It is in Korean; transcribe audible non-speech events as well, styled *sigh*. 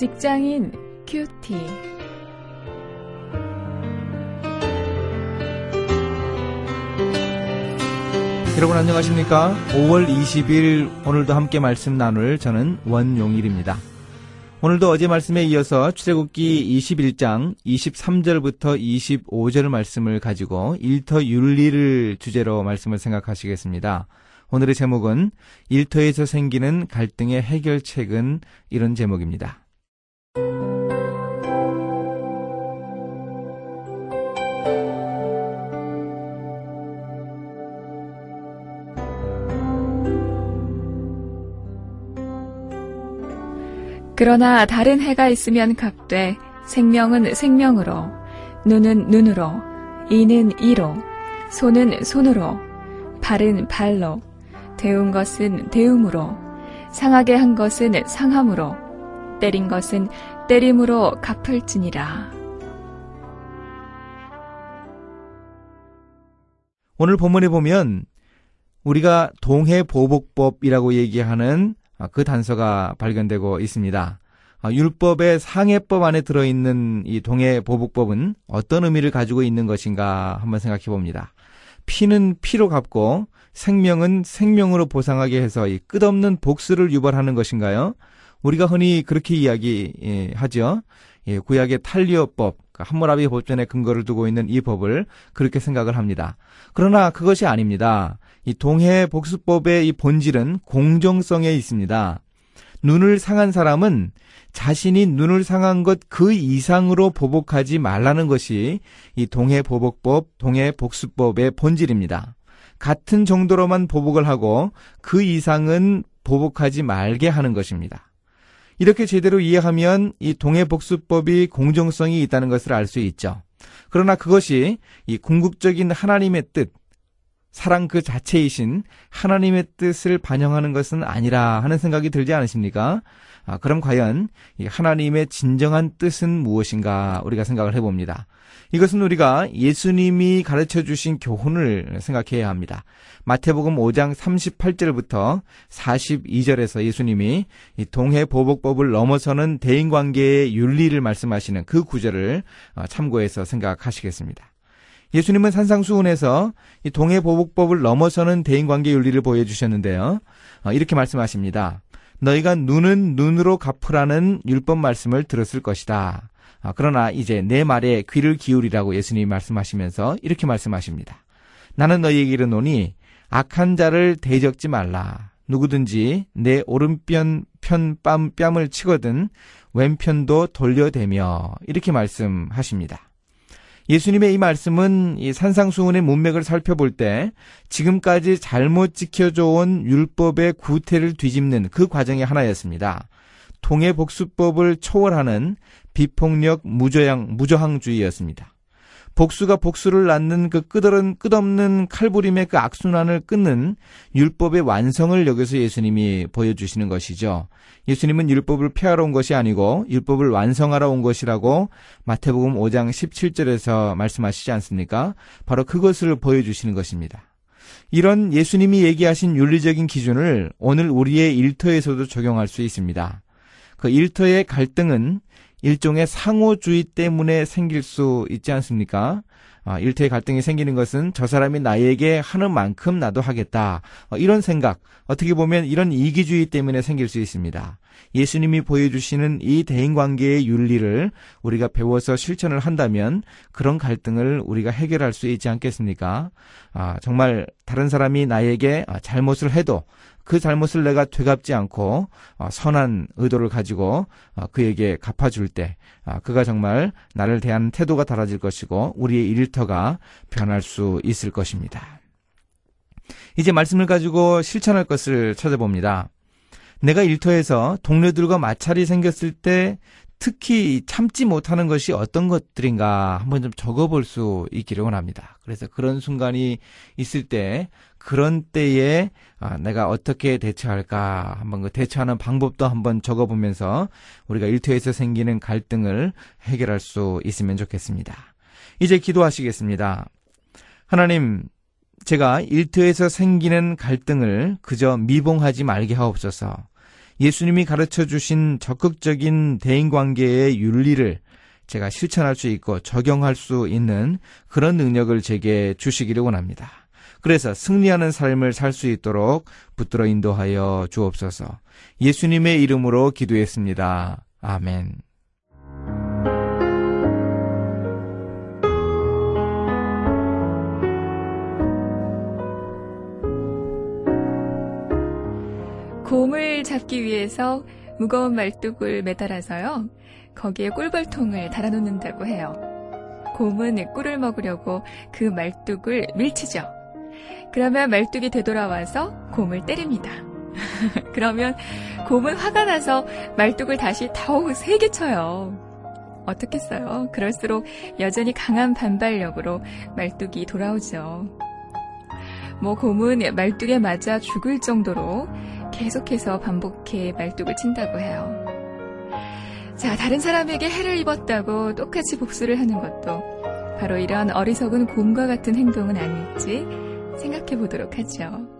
직장인 큐티. 여러분 안녕하십니까? 5월 20일 오늘도 함께 말씀 나눌 저는 원용일입니다. 오늘도 어제 말씀에 이어서 출애굽기 21장 23절부터 25절 말씀을 가지고 일터 윤리를 주제로 말씀을 생각하시겠습니다. 오늘의 제목은 일터에서 생기는 갈등의 해결책은 이런 제목입니다. 그러나 다른 해가 있으면 각되 생명은 생명으로 눈은 눈으로 이는 이로 손은 손으로 발은 발로 데운 것은 데움으로 상하게 한 것은 상함으로 때린 것은 때림으로 갚을지니라. 오늘 본문에 보면 우리가 동해보복법이라고 얘기하는 그 단서가 발견되고 있습니다. 아, 율법의 상해법 안에 들어있는 이 동해보복법은 어떤 의미를 가지고 있는 것인가 한번 생각해 봅니다. 피는 피로 갚고 생명은 생명으로 보상하게 해서 이 끝없는 복수를 유발하는 것인가요? 우리가 흔히 그렇게 이야기하죠. 예, 구약의 탈리오법, 그 함무라비 법전에 근거를 두고 있는 이 법을 그렇게 생각을 합니다. 그러나 그것이 아닙니다. 이 동해 복수법의 이 본질은 공정성에 있습니다. 눈을 상한 사람은 자신이 눈을 상한 것 그 이상으로 보복하지 말라는 것이 이 동해 보복법, 동해 복수법의 본질입니다. 같은 정도로만 보복을 하고 그 이상은 보복하지 말게 하는 것입니다. 이렇게 제대로 이해하면 이 동해복수법이 공정성이 있다는 것을 알 수 있죠. 그러나 그것이 이 궁극적인 하나님의 뜻, 사랑 그 자체이신 하나님의 뜻을 반영하는 것은 아니라 하는 생각이 들지 않으십니까? 아, 그럼 과연 하나님의 진정한 뜻은 무엇인가 우리가 생각을 해봅니다. 이것은 우리가 예수님이 가르쳐 주신 교훈을 생각해야 합니다. 마태복음 5장 38절부터 42절에서 예수님이 동해 보복법을 넘어서는 대인 관계의 윤리를 말씀하시는 그 구절을 어, 참고해서 생각하시겠습니다. 예수님은 산상수훈에서 동해보복법을 넘어서는 대인관계 윤리를 보여주셨는데요. 어, 이렇게 말씀하십니다. 너희가 눈은 눈으로 갚으라는 율법 말씀을 들었을 것이다. 아, 그러나 이제 내 말에 귀를 기울이라고 예수님이 말씀하시면서 이렇게 말씀하십니다. 나는 너희에게 이르노니 악한 자를 대적지 말라. 누구든지 내 오른편 편 뺨, 뺨을 치거든 왼편도 돌려대며 이렇게 말씀하십니다. 예수님의 이 말씀은 이 산상수훈의 문맥을 살펴볼 때 지금까지 잘못 지켜져 온 율법의 구태를 뒤집는 그 과정의 하나였습니다. 통해 복수법을 초월하는 비폭력 무저항, 무저항주의였습니다. 복수가 복수를 낳는 그 끝없는, 끝없는 칼부림의 그 악순환을 끊는 율법의 완성을 여기서 예수님이 보여주시는 것이죠. 예수님은 율법을 폐하러 온 것이 아니고 율법을 완성하러 온 것이라고 마태복음 5장 17절에서 말씀하시지 않습니까? 바로 그것을 보여주시는 것입니다. 이런 예수님이 얘기하신 윤리적인 기준을 오늘 우리의 일터에서도 적용할 수 있습니다. 그 일터의 갈등은 일종의 상호주의 때문에 생길 수 있지 않습니까? 아, 일터의 갈등이 생기는 것은 저 사람이 나에게 하는 만큼 나도 하겠다. 어, 이런 생각, 어떻게 보면 이런 이기주의 때문에 생길 수 있습니다. 예수님이 보여주시는 이 대인관계의 윤리를 우리가 배워서 실천을 한다면 그런 갈등을 우리가 해결할 수 있지 않겠습니까? 아, 정말 다른 사람이 나에게 아, 잘못을 해도 그 잘못을 내가 되갚지 않고 어, 선한 의도를 가지고 어, 그에게 갚아줄 때 아, 그가 정말 나를 대하는 태도가 달라질 것이고 우리의 일 터가 변할 수 있을 것입니다. 이제 말씀을 가지고 실천할 것을 찾아봅니다. 내가 일터에서 동료들과 마찰이 생겼을 때 특히 참지 못하는 것이 어떤 것들인가 한번 좀 적어볼 수 있기를 원합니다. 그래서 그런 순간이 있을 때 그런 때에 아, 내가 어떻게 대처할까 한번 그 대처하는 방법도 한번 적어보면서 우리가 일터에서 생기는 갈등을 해결할 수 있으면 좋겠습니다. 이제 기도하시겠습니다. 하나님, 제가 일터에서 생기는 갈등을 그저 미봉하지 말게 하옵소서. 예수님이 가르쳐 주신 적극적인 대인 관계의 윤리를 제가 실천할 수 있고 적용할 수 있는 그런 능력을 제게 주시기를 원합니다. 그래서 승리하는 삶을 살 수 있도록 붙들어 인도하여 주옵소서. 예수님의 이름으로 기도했습니다. 아멘. 곰을 잡기 위해서 무거운 말뚝을 매달아서요. 거기에 꿀벌통을 달아놓는다고 해요. 곰은 꿀을 먹으려고 그 말뚝을 밀치죠. 그러면 말뚝이 되돌아와서 곰을 때립니다. *laughs* 그러면 곰은 화가 나서 말뚝을 다시 더욱 세게 쳐요. 어떻겠어요? 그럴수록 여전히 강한 반발력으로 말뚝이 돌아오죠. 뭐 곰은 말뚝에 맞아 죽을 정도로 계속해서 반복해 말뚝을 친다고 해요. 자, 다른 사람에게 해를 입었다고 똑같이 복수를 하는 것도 바로 이런 어리석은 곰과 같은 행동은 아닐지 생각해 보도록 하죠.